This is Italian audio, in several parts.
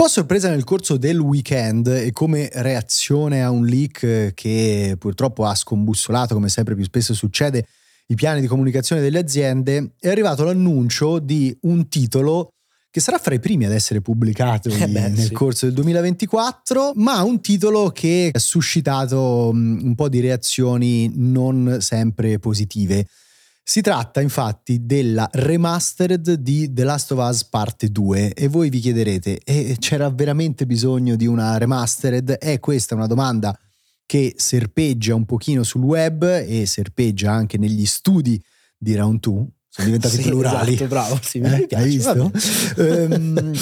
Un po' sorpresa nel corso del weekend e come reazione a un leak che purtroppo ha scombussolato, come sempre più spesso succede, i piani di comunicazione delle aziende, è arrivato l'annuncio di un titolo che sarà fra i primi ad essere pubblicato eh beh, nel sì. corso del 2024, ma un titolo che ha suscitato un po' di reazioni non sempre positive. Si tratta infatti della remastered di The Last of Us Parte 2 e voi vi chiederete, eh, c'era veramente bisogno di una remastered? È questa una domanda che serpeggia un pochino sul web e serpeggia anche negli studi di Round 2 sono diventati sì, plurali. Esatto, bravo, sì, mi eh, Hai visto? um,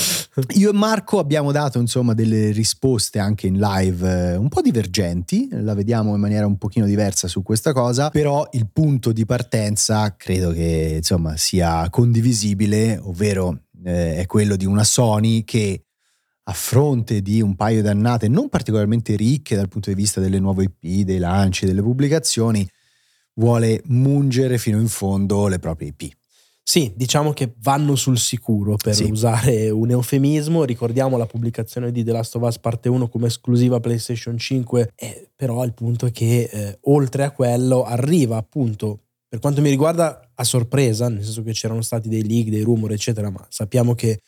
io e Marco abbiamo dato insomma delle risposte anche in live eh, un po' divergenti, la vediamo in maniera un pochino diversa su questa cosa, però il punto di partenza credo che insomma sia condivisibile, ovvero eh, è quello di una Sony che a fronte di un paio di annate non particolarmente ricche dal punto di vista delle nuove IP, dei lanci, delle pubblicazioni, vuole mungere fino in fondo le proprie IP. Sì, diciamo che vanno sul sicuro per sì. usare un eufemismo. Ricordiamo la pubblicazione di The Last of Us Parte 1 come esclusiva PlayStation 5, eh, però il punto è che eh, oltre a quello arriva appunto, per quanto mi riguarda, a sorpresa, nel senso che c'erano stati dei leak, dei rumori, eccetera, ma sappiamo che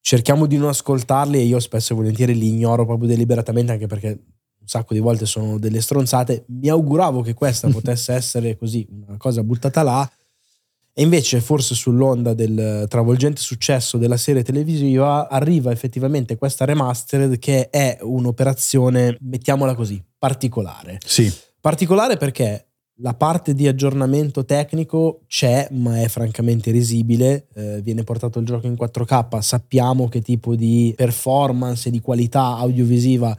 cerchiamo di non ascoltarli e io spesso e volentieri li ignoro proprio deliberatamente anche perché un sacco di volte sono delle stronzate. Mi auguravo che questa potesse essere così, una cosa buttata là. E invece, forse sull'onda del travolgente successo della serie televisiva, arriva effettivamente questa remastered che è un'operazione, mettiamola così, particolare. Sì. Particolare perché la parte di aggiornamento tecnico c'è, ma è francamente risibile. Eh, viene portato il gioco in 4K, sappiamo che tipo di performance e di qualità audiovisiva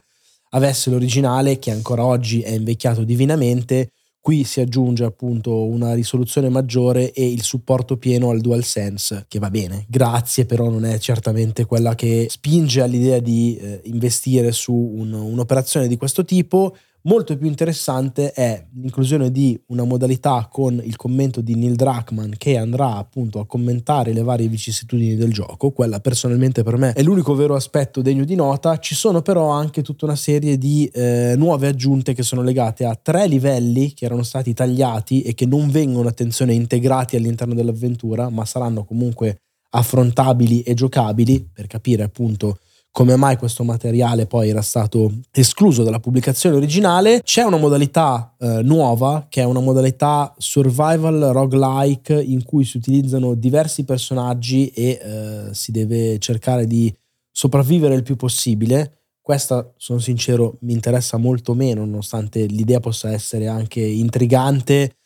avesse l'originale che ancora oggi è invecchiato divinamente, qui si aggiunge appunto una risoluzione maggiore e il supporto pieno al DualSense, che va bene, grazie, però non è certamente quella che spinge all'idea di eh, investire su un, un'operazione di questo tipo. Molto più interessante è l'inclusione di una modalità con il commento di Neil Druckmann che andrà appunto a commentare le varie vicissitudini del gioco. Quella personalmente per me è l'unico vero aspetto degno di nota. Ci sono però anche tutta una serie di eh, nuove aggiunte che sono legate a tre livelli che erano stati tagliati e che non vengono attenzione integrati all'interno dell'avventura, ma saranno comunque affrontabili e giocabili per capire appunto come mai questo materiale poi era stato escluso dalla pubblicazione originale. C'è una modalità eh, nuova che è una modalità survival roguelike in cui si utilizzano diversi personaggi e eh, si deve cercare di sopravvivere il più possibile. Questa, sono sincero, mi interessa molto meno, nonostante l'idea possa essere anche intrigante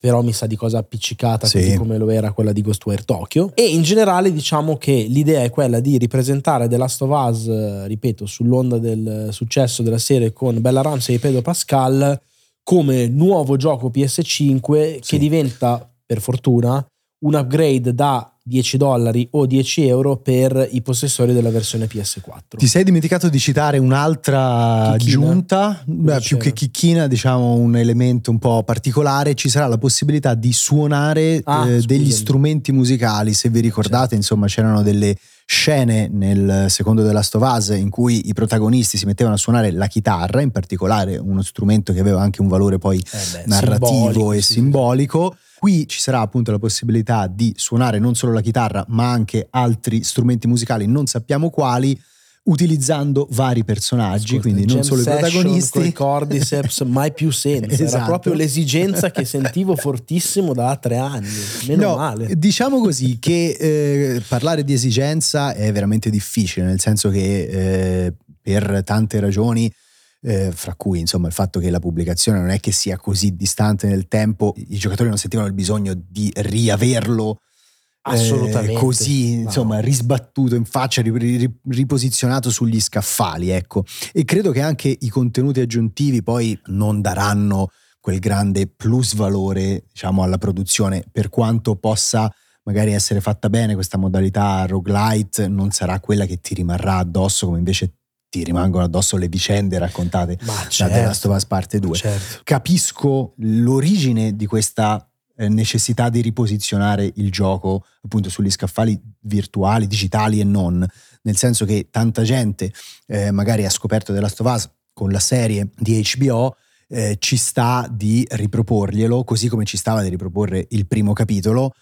però mi sa di cosa appiccicata sì. così come lo era quella di Ghostwire Tokyo e in generale diciamo che l'idea è quella di ripresentare The Last of Us eh, ripeto sull'onda del successo della serie con Bella Ramsey e Pedro Pascal come nuovo gioco PS5 sì. che diventa per fortuna un upgrade da 10 dollari o 10 euro per i possessori della versione PS4. Ti sei dimenticato di citare un'altra chicchina. giunta, Beh, più che chicchina, diciamo un elemento un po' particolare, ci sarà la possibilità di suonare ah, eh, degli strumenti musicali, se vi ricordate, certo. insomma c'erano delle scene nel secondo The Last of Us in cui i protagonisti si mettevano a suonare la chitarra, in particolare uno strumento che aveva anche un valore poi eh beh, narrativo e sì. Qui ci sarà appunto la possibilità di suonare non solo la chitarra, ma anche altri strumenti musicali, non sappiamo quali, utilizzando vari personaggi, Ascolta, quindi non solo i protagonisti. Con i cordyceps mai più senza, esatto. era proprio l'esigenza che sentivo fortissimo da tre anni, meno no, male. Diciamo così che eh, parlare di esigenza è veramente difficile, nel senso che eh, per tante ragioni eh, fra cui insomma il fatto che la pubblicazione non è che sia così distante nel tempo, i giocatori non sentivano il bisogno di riaverlo eh, Assolutamente. Eh, così insomma no. risbattuto in faccia, riposizionato sugli scaffali, ecco. E credo che anche i contenuti aggiuntivi poi non daranno quel grande plus valore, diciamo, alla produzione, per quanto possa magari essere fatta bene questa modalità roguelite, non sarà quella che ti rimarrà addosso come invece ti rimangono addosso le vicende raccontate Ma certo, da The Last of Us Parte 2. Certo. Capisco l'origine di questa eh, necessità di riposizionare il gioco appunto sugli scaffali virtuali, digitali e non, nel senso che tanta gente eh, magari ha scoperto The Last of Us con la serie di HBO, eh, ci sta di riproporglielo, così come ci stava di riproporre il primo capitolo.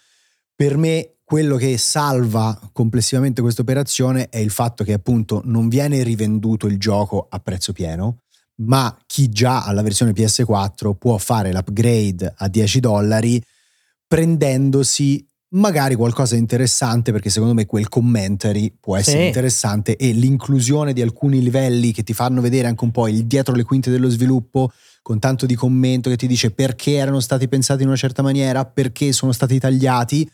Per me quello che salva complessivamente questa operazione è il fatto che appunto non viene rivenduto il gioco a prezzo pieno, ma chi già ha la versione PS4 può fare l'upgrade a 10 dollari prendendosi magari qualcosa di interessante perché secondo me quel commentary può essere sì. interessante e l'inclusione di alcuni livelli che ti fanno vedere anche un po' il dietro le quinte dello sviluppo con tanto di commento che ti dice perché erano stati pensati in una certa maniera, perché sono stati tagliati,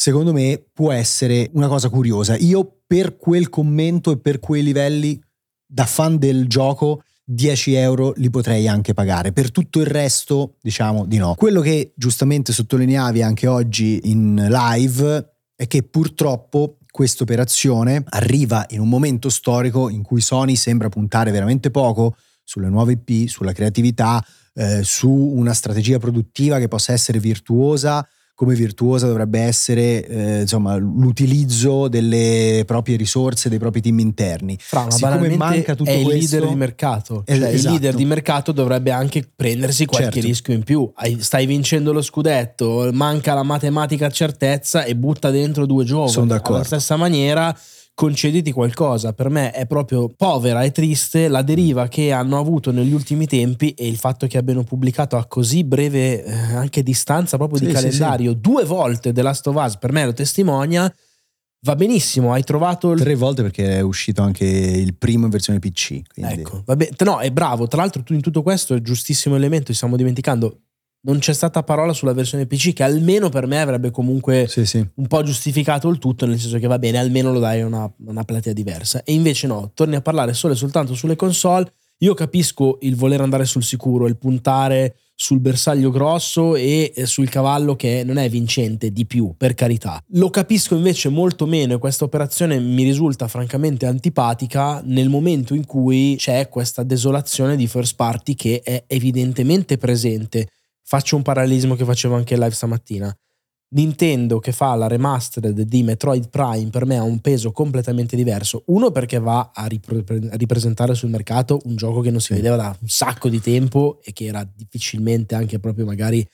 secondo me può essere una cosa curiosa. Io per quel commento e per quei livelli da fan del gioco 10 euro li potrei anche pagare. Per tutto il resto, diciamo di no. Quello che giustamente sottolineavi anche oggi in live è che purtroppo questa operazione arriva in un momento storico in cui Sony sembra puntare veramente poco sulle nuove IP, sulla creatività, eh, su una strategia produttiva che possa essere virtuosa come virtuosa dovrebbe essere eh, insomma, l'utilizzo delle proprie risorse, dei propri team interni. Fra, ma Siccome manca tutto è il questo, leader di mercato. Cioè, esatto. Il leader di mercato dovrebbe anche prendersi qualche certo. rischio in più. Stai vincendo lo scudetto, manca la matematica certezza e butta dentro due giochi. Sono d'accordo. Alla stessa maniera concediti qualcosa. Per me è proprio povera e triste la deriva che hanno avuto negli ultimi tempi e il fatto che abbiano pubblicato a così breve eh, anche distanza proprio sì, di calendario sì, sì. due volte The Last of Us, per me lo testimonia. Va benissimo, hai trovato. Il... Tre volte perché è uscito anche il primo in versione PC. Quindi... Ecco, vabbè, no, è bravo. Tra l'altro, tu in tutto questo, è giustissimo elemento, ci stiamo dimenticando non c'è stata parola sulla versione PC che almeno per me avrebbe comunque sì, sì. un po' giustificato il tutto, nel senso che va bene, almeno lo dai a una, una platea diversa. E invece no, torni a parlare solo e soltanto sulle console. Io capisco il voler andare sul sicuro, il puntare sul bersaglio grosso e sul cavallo che non è vincente di più, per carità. Lo capisco invece molto meno e questa operazione mi risulta francamente antipatica nel momento in cui c'è questa desolazione di first party che è evidentemente presente Faccio un parallelismo che facevo anche live stamattina. Nintendo che fa la remastered di Metroid Prime per me ha un peso completamente diverso. Uno perché va a, ripre- a ripresentare sul mercato un gioco che non si vedeva da un sacco di tempo e che era difficilmente anche proprio magari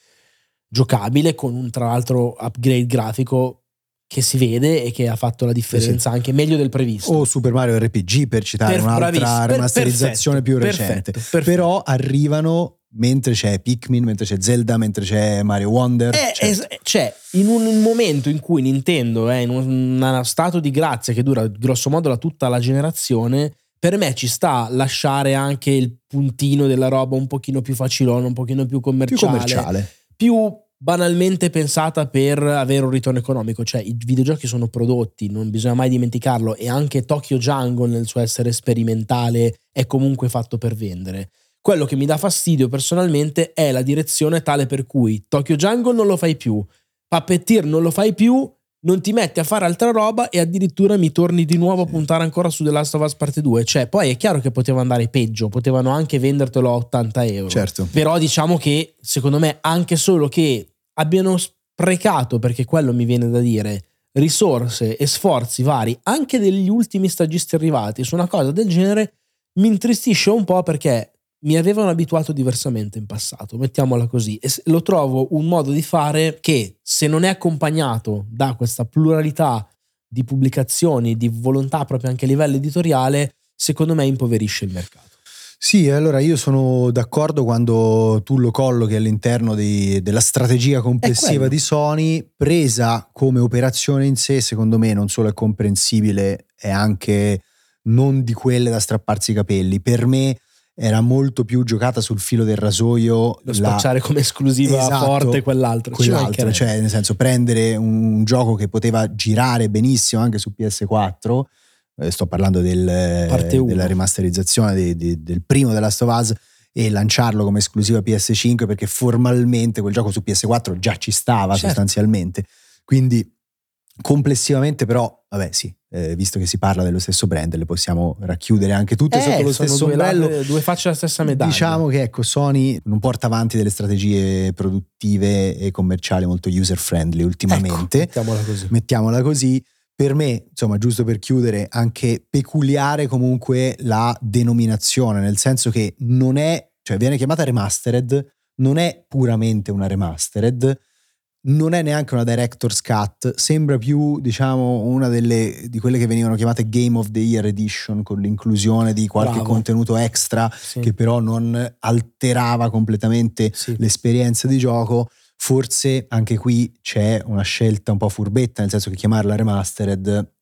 giocabile con un tra l'altro upgrade grafico che si vede e che ha fatto la differenza sì. anche meglio del previsto. O Super Mario RPG per citare per, un'altra remasterizzazione perfetto, più recente. Perfetto, perfetto. Però arrivano mentre c'è Pikmin, mentre c'è Zelda, mentre c'è Mario Wonder. Eh, cioè, es- cioè in un momento in cui Nintendo è in uno stato di grazia che dura grosso modo da tutta la generazione, per me ci sta lasciare anche il puntino della roba un pochino più facilone, un pochino più commerciale. Più commerciale. Più banalmente pensata per avere un ritorno economico, cioè i videogiochi sono prodotti, non bisogna mai dimenticarlo e anche Tokyo Jungle nel suo essere sperimentale è comunque fatto per vendere. Quello che mi dà fastidio personalmente è la direzione tale per cui Tokyo Jungle non lo fai più, Puppeteer non lo fai più, non ti metti a fare altra roba e addirittura mi torni di nuovo a puntare ancora su The Last of Us Parte 2. Cioè, poi è chiaro che poteva andare peggio, potevano anche vendertelo a 80 euro. Certo. Però diciamo che, secondo me, anche solo che abbiano sprecato, perché quello mi viene da dire, risorse e sforzi vari, anche degli ultimi stagisti arrivati su una cosa del genere, mi intristisce un po' perché mi avevano abituato diversamente in passato, mettiamola così, e lo trovo un modo di fare che se non è accompagnato da questa pluralità di pubblicazioni, di volontà proprio anche a livello editoriale, secondo me impoverisce il mercato. Sì, allora io sono d'accordo quando tu lo collochi all'interno di, della strategia complessiva di Sony, presa come operazione in sé, secondo me non solo è comprensibile, è anche non di quelle da strapparsi i capelli. Per me era molto più giocata sul filo del rasoio. Lo spacciare come esclusiva esatto, forte quell'altro. Quell'altro, cioè nel senso prendere un gioco che poteva girare benissimo anche su PS4, eh, sto parlando del, della remasterizzazione di, di, del primo della Us, e lanciarlo come esclusiva PS5 perché formalmente quel gioco su PS4 già ci stava certo. sostanzialmente. Quindi complessivamente però, vabbè sì, eh, visto che si parla dello stesso brand, le possiamo racchiudere anche tutte eh, sotto lo stesso due ombrello. Due facce alla stessa medaglia. Diciamo che ecco, Sony non porta avanti delle strategie produttive e commerciali molto user friendly ultimamente. Ecco, mettiamola così. Mettiamola così per me, insomma, giusto per chiudere, anche peculiare comunque la denominazione, nel senso che non è, cioè viene chiamata remastered, non è puramente una remastered, non è neanche una director's cut, sembra più, diciamo, una delle, di quelle che venivano chiamate Game of the Year Edition con l'inclusione di qualche Bravo. contenuto extra Sì. che però non alterava completamente Sì. l'esperienza di gioco. Forse anche qui c'è una scelta un po' furbetta, nel senso che chiamarla remastered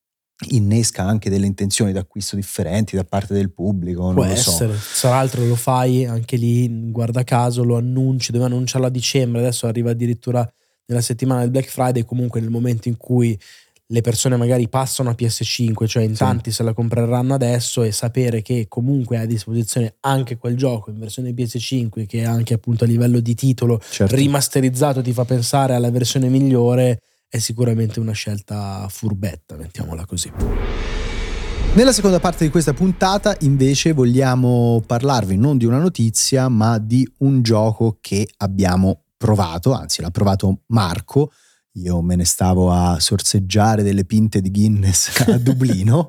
innesca anche delle intenzioni d'acquisto differenti da parte del pubblico. Può non lo so. essere, tra l'altro lo fai anche lì, guarda caso, lo annunci, doveva annunciarlo a dicembre, adesso arriva addirittura nella settimana del Black Friday, comunque nel momento in cui le persone magari passano a PS5, cioè in Sì. tanti se la compreranno adesso e sapere che comunque hai a disposizione anche quel gioco in versione PS5 che anche appunto a livello di titolo Certo. rimasterizzato ti fa pensare alla versione migliore è sicuramente una scelta furbetta, mettiamola così. Nella seconda parte di questa puntata invece vogliamo parlarvi non di una notizia ma di un gioco che abbiamo provato, anzi l'ha provato Marco, io me ne stavo a sorseggiare delle pinte di Guinness a Dublino.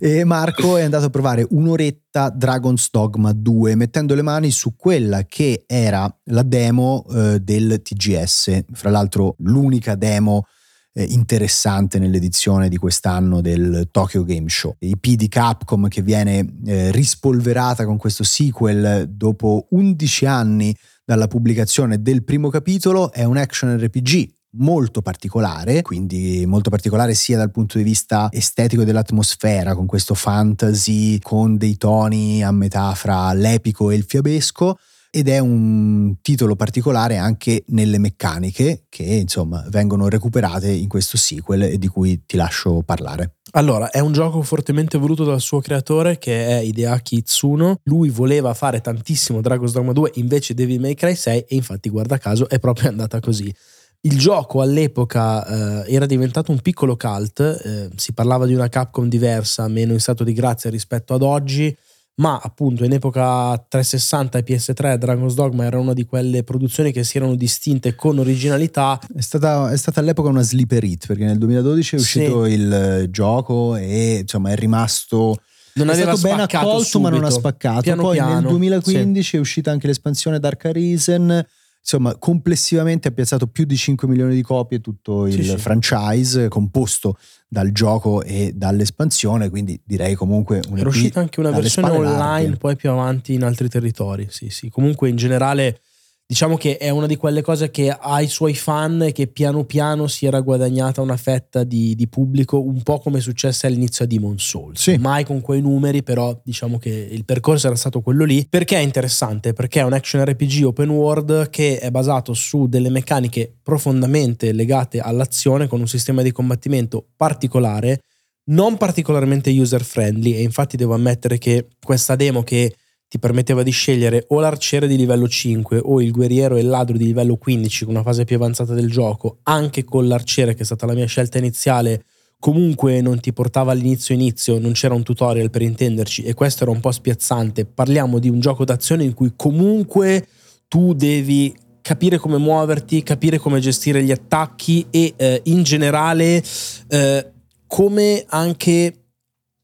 E Marco è andato a provare un'oretta Dragon's Dogma 2 mettendo le mani su quella che era la demo eh, del TGS, fra l'altro l'unica demo eh, interessante nell'edizione di quest'anno del Tokyo Game Show. IP di Capcom che viene eh, rispolverata con questo sequel dopo 11 anni dalla pubblicazione del primo capitolo, è un action RPG molto particolare, quindi molto particolare sia dal punto di vista estetico dell'atmosfera, con questo fantasy, con dei toni a metà fra l'epico e il fiabesco, ed è un titolo particolare anche nelle meccaniche che insomma vengono recuperate in questo sequel e di cui ti lascio parlare. Allora, è un gioco fortemente voluto dal suo creatore che è Hideaki Itsuno. Lui voleva fare tantissimo Dragon's Dogma 2, invece Devil May Cry 6 e infatti guarda caso è proprio andata così. Il gioco all'epoca eh, era diventato un piccolo cult, eh, si parlava di una Capcom diversa, meno in stato di grazia rispetto ad oggi, ma appunto in epoca 360 e PS3 Dragon's Dogma era una di quelle produzioni che si erano distinte con originalità È stata, è stata all'epoca una sleeper hit perché nel 2012 è Sì. uscito il eh, gioco e insomma è rimasto non è stato ben accolto ma non ha subito. spaccato Piano poi piano, nel 2015 è uscita anche l'espansione Dark Arisen insomma complessivamente ha piazzato più di 5 milioni di copie tutto il Sì, sì. franchise composto dal gioco e dall'espansione quindi direi comunque un Era uscita anche una versione online larghe. poi più avanti in altri territori. Sì, sì. Comunque in generale diciamo che è una di quelle cose che ha i suoi fan e che piano piano si era guadagnata una fetta di, di pubblico, un po' come successe all'inizio a Demon Souls. Sì. Mai con quei numeri, però diciamo che il percorso era stato quello lì. Perché è interessante? Perché è un action RPG open world che è basato su delle meccaniche profondamente legate all'azione con un sistema di combattimento particolare non particolarmente user friendly e infatti devo ammettere che questa demo che ti permetteva di scegliere o l'arciere di livello 5 o il guerriero e il ladro di livello 15 con una fase più avanzata del gioco, anche con l'arciere che è stata la mia scelta iniziale, comunque non ti portava all'inizio inizio, non c'era un tutorial per intenderci e questo era un po' spiazzante. Parliamo di un gioco d'azione in cui comunque tu devi capire come muoverti, capire come gestire gli attacchi e eh, in generale eh, come anche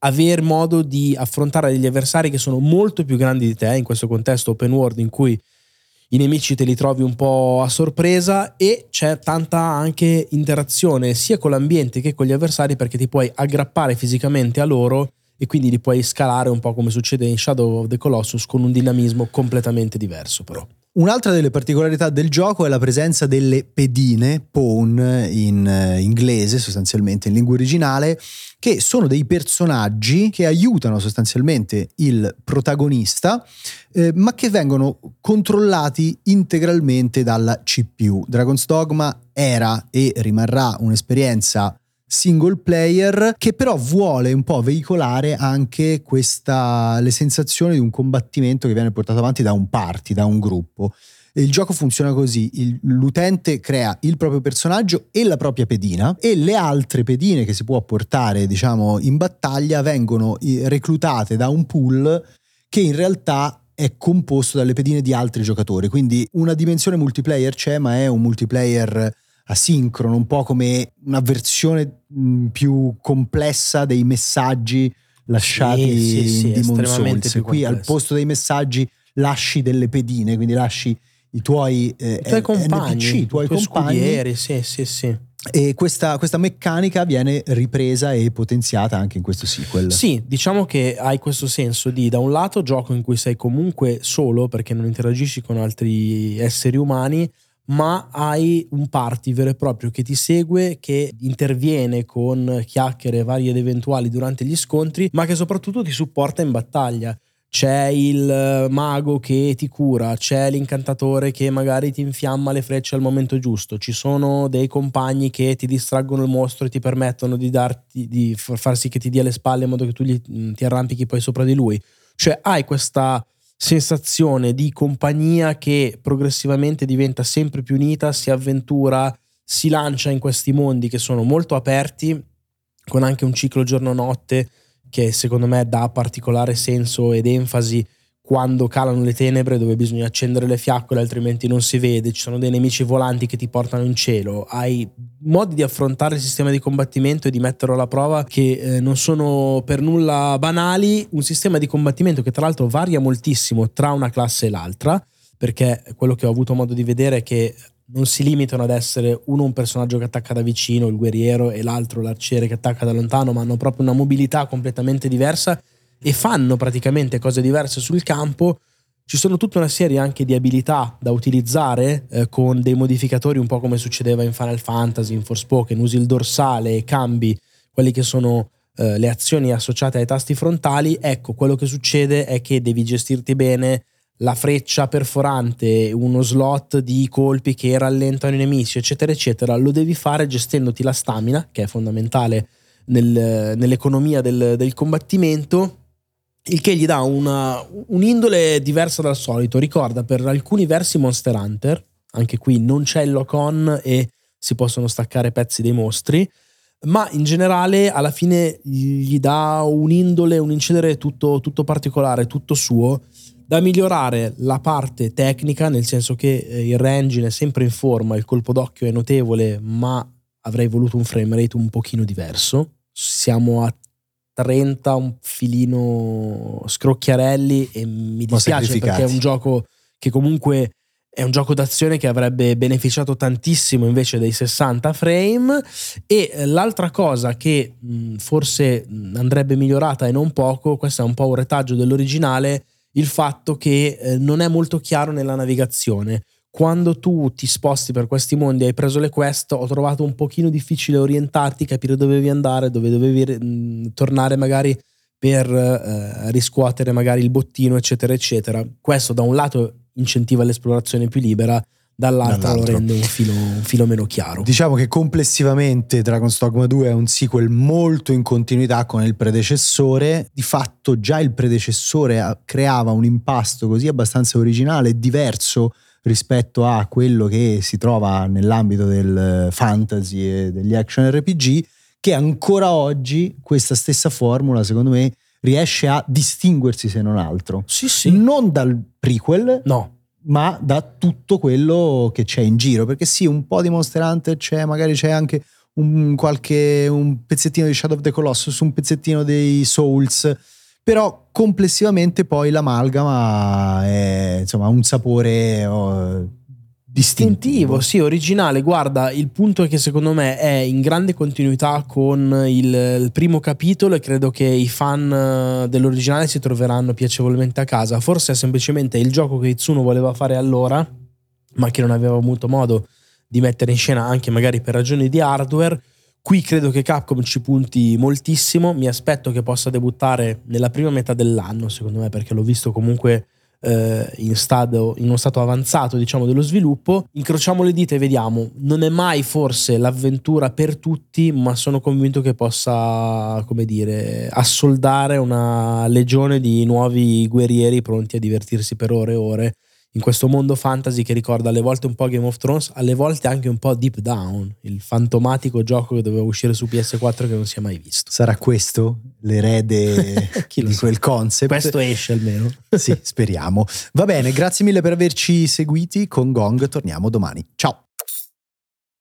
aver modo di affrontare degli avversari che sono molto più grandi di te in questo contesto open world in cui i nemici te li trovi un po' a sorpresa e c'è tanta anche interazione sia con l'ambiente che con gli avversari perché ti puoi aggrappare fisicamente a loro e quindi li puoi scalare un po' come succede in Shadow of the Colossus con un dinamismo completamente diverso però. Un'altra delle particolarità del gioco è la presenza delle pedine, pawn in eh, inglese sostanzialmente, in lingua originale, che sono dei personaggi che aiutano sostanzialmente il protagonista, eh, ma che vengono controllati integralmente dalla CPU. Dragon's Dogma era e rimarrà un'esperienza single player che però vuole un po' veicolare anche questa le sensazioni di un combattimento che viene portato avanti da un party, da un gruppo. Il gioco funziona così, il- l'utente crea il proprio personaggio e la propria pedina e le altre pedine che si può portare diciamo in battaglia vengono reclutate da un pool che in realtà è composto dalle pedine di altri giocatori, quindi una dimensione multiplayer c'è ma è un multiplayer asincrono, un po' come una versione più complessa dei messaggi lasciati Sì, sì, sì, Souls. più Qui al posto dei messaggi lasci delle pedine, quindi lasci i tuoi, eh, I tuoi eh, compagni, NPC, i tuoi compagni scudieri, sì, sì, sì. e questa, questa meccanica viene ripresa e potenziata anche in questo sequel. Sì, diciamo che hai questo senso di, da un lato, gioco in cui sei comunque solo perché non interagisci con altri esseri umani, ma hai un party vero e proprio che ti segue, che interviene con chiacchiere varie ed eventuali durante gli scontri, ma che soprattutto ti supporta in battaglia. C'è il eh, mago che ti cura, c'è l'incantatore che magari ti infiamma le frecce al momento giusto, ci sono dei compagni che ti distraggono il mostro e ti permettono di, darti, di far sì che ti dia le spalle in modo che tu gli- mh, ti arrampichi poi sopra di lui. Cioè hai questa sensazione di compagnia che progressivamente diventa sempre più unita, si avventura, si lancia in questi mondi che sono molto aperti, con anche un ciclo giorno-notte che secondo me dà particolare senso ed enfasi quando calano le tenebre dove bisogna accendere le fiaccole altrimenti non si vede, ci sono dei nemici volanti che ti portano in cielo, hai modi di affrontare il sistema di combattimento e di metterlo alla prova che eh, non sono per nulla banali, un sistema di combattimento che tra l'altro varia moltissimo tra una classe e l'altra, perché quello che ho avuto modo di vedere è che non si limitano ad essere uno un personaggio che attacca da vicino, il guerriero, e l'altro l'arciere che attacca da lontano, ma hanno proprio una mobilità completamente diversa e fanno praticamente cose diverse sul campo. Ci sono tutta una serie anche di abilità da utilizzare eh, con dei modificatori, un po' come succedeva in Final Fantasy, in Forspoken, usi il dorsale e cambi quelli che sono eh, le azioni associate ai tasti frontali. Ecco, quello che succede è che devi gestirti bene la freccia perforante, uno slot di colpi che rallentano i nemici, eccetera, eccetera. Lo devi fare gestendoti la stamina, che è fondamentale nel- nell'economia del, del combattimento, il che gli dà una, un'indole diversa dal solito. Ricorda per alcuni versi Monster Hunter, anche qui non c'è il lock-on e si possono staccare pezzi dei mostri, ma in generale alla fine gli dà un'indole, un incedere tutto, tutto particolare, tutto suo, da migliorare la parte tecnica, nel senso che eh, il re-engine è sempre in forma, il colpo d'occhio è notevole, ma avrei voluto un frame rate un pochino diverso. Siamo a 30, un filino scrocchiarelli e mi dispiace perché è un gioco che comunque è un gioco d'azione che avrebbe beneficiato tantissimo invece dei 60 frame e eh, l'altra cosa che mh, forse andrebbe migliorata e non poco, questo è un po' un retaggio dell'originale, il fatto che eh, non è molto chiaro nella navigazione. Quando tu ti sposti per questi mondi e hai preso le quest, ho trovato un pochino difficile orientarti, capire dove dovevi andare, dove dovevi mh, tornare magari per eh, riscuotere magari il bottino, eccetera, eccetera. Questo da un lato incentiva l'esplorazione più libera, dall'altro, Dall'altro. lo rende un filo, un filo meno chiaro. Diciamo che complessivamente Dragon's Dogma 2 è un sequel molto in continuità con il predecessore. Di fatto già il predecessore ha- creava un impasto così abbastanza originale e diverso rispetto a quello che si trova nell'ambito del eh, fantasy e degli action RPG, che ancora oggi questa stessa formula, secondo me, riesce a distinguersi se non altro. Sì, sì. Non dal prequel, No, ma da tutto quello che c'è in giro. Perché sì, un po' di Monster Hunter c'è, magari c'è anche un, qualche, un pezzettino di Shadow of the Colossus, un pezzettino dei Souls, però complessivamente poi l'amalgama è insomma un sapore oh, distintivo. Istintivo, sì, originale. Guarda, il punto è che secondo me è in grande continuità con il, il primo capitolo e credo che i fan eh, dell'originale si troveranno piacevolmente a casa. Forse è semplicemente il gioco che Itsuno voleva fare allora, ma che non aveva avuto modo di mettere in scena anche magari per ragioni di hardware. Qui credo che Capcom ci punti moltissimo. Mi aspetto che possa debuttare nella prima metà dell'anno, secondo me, perché l'ho visto comunque eh, in, stato, in uno stato avanzato diciamo dello sviluppo. Incrociamo le dita e vediamo. Non è mai forse l'avventura per tutti ma sono convinto che possa come dire assoldare una legione di nuovi guerrieri pronti a divertirsi per ore e ore in questo mondo fantasy che ricorda alle volte un po' Game of Thrones, alle volte anche un po' Deep Down, il fantomatico gioco che doveva uscire su PS4 che non si è mai visto. Sarà questo l'erede di sa. quel concept? Questo esce almeno. Sì, speriamo. Va bene, grazie mille per averci seguiti. Con Gong torniamo domani. Ciao.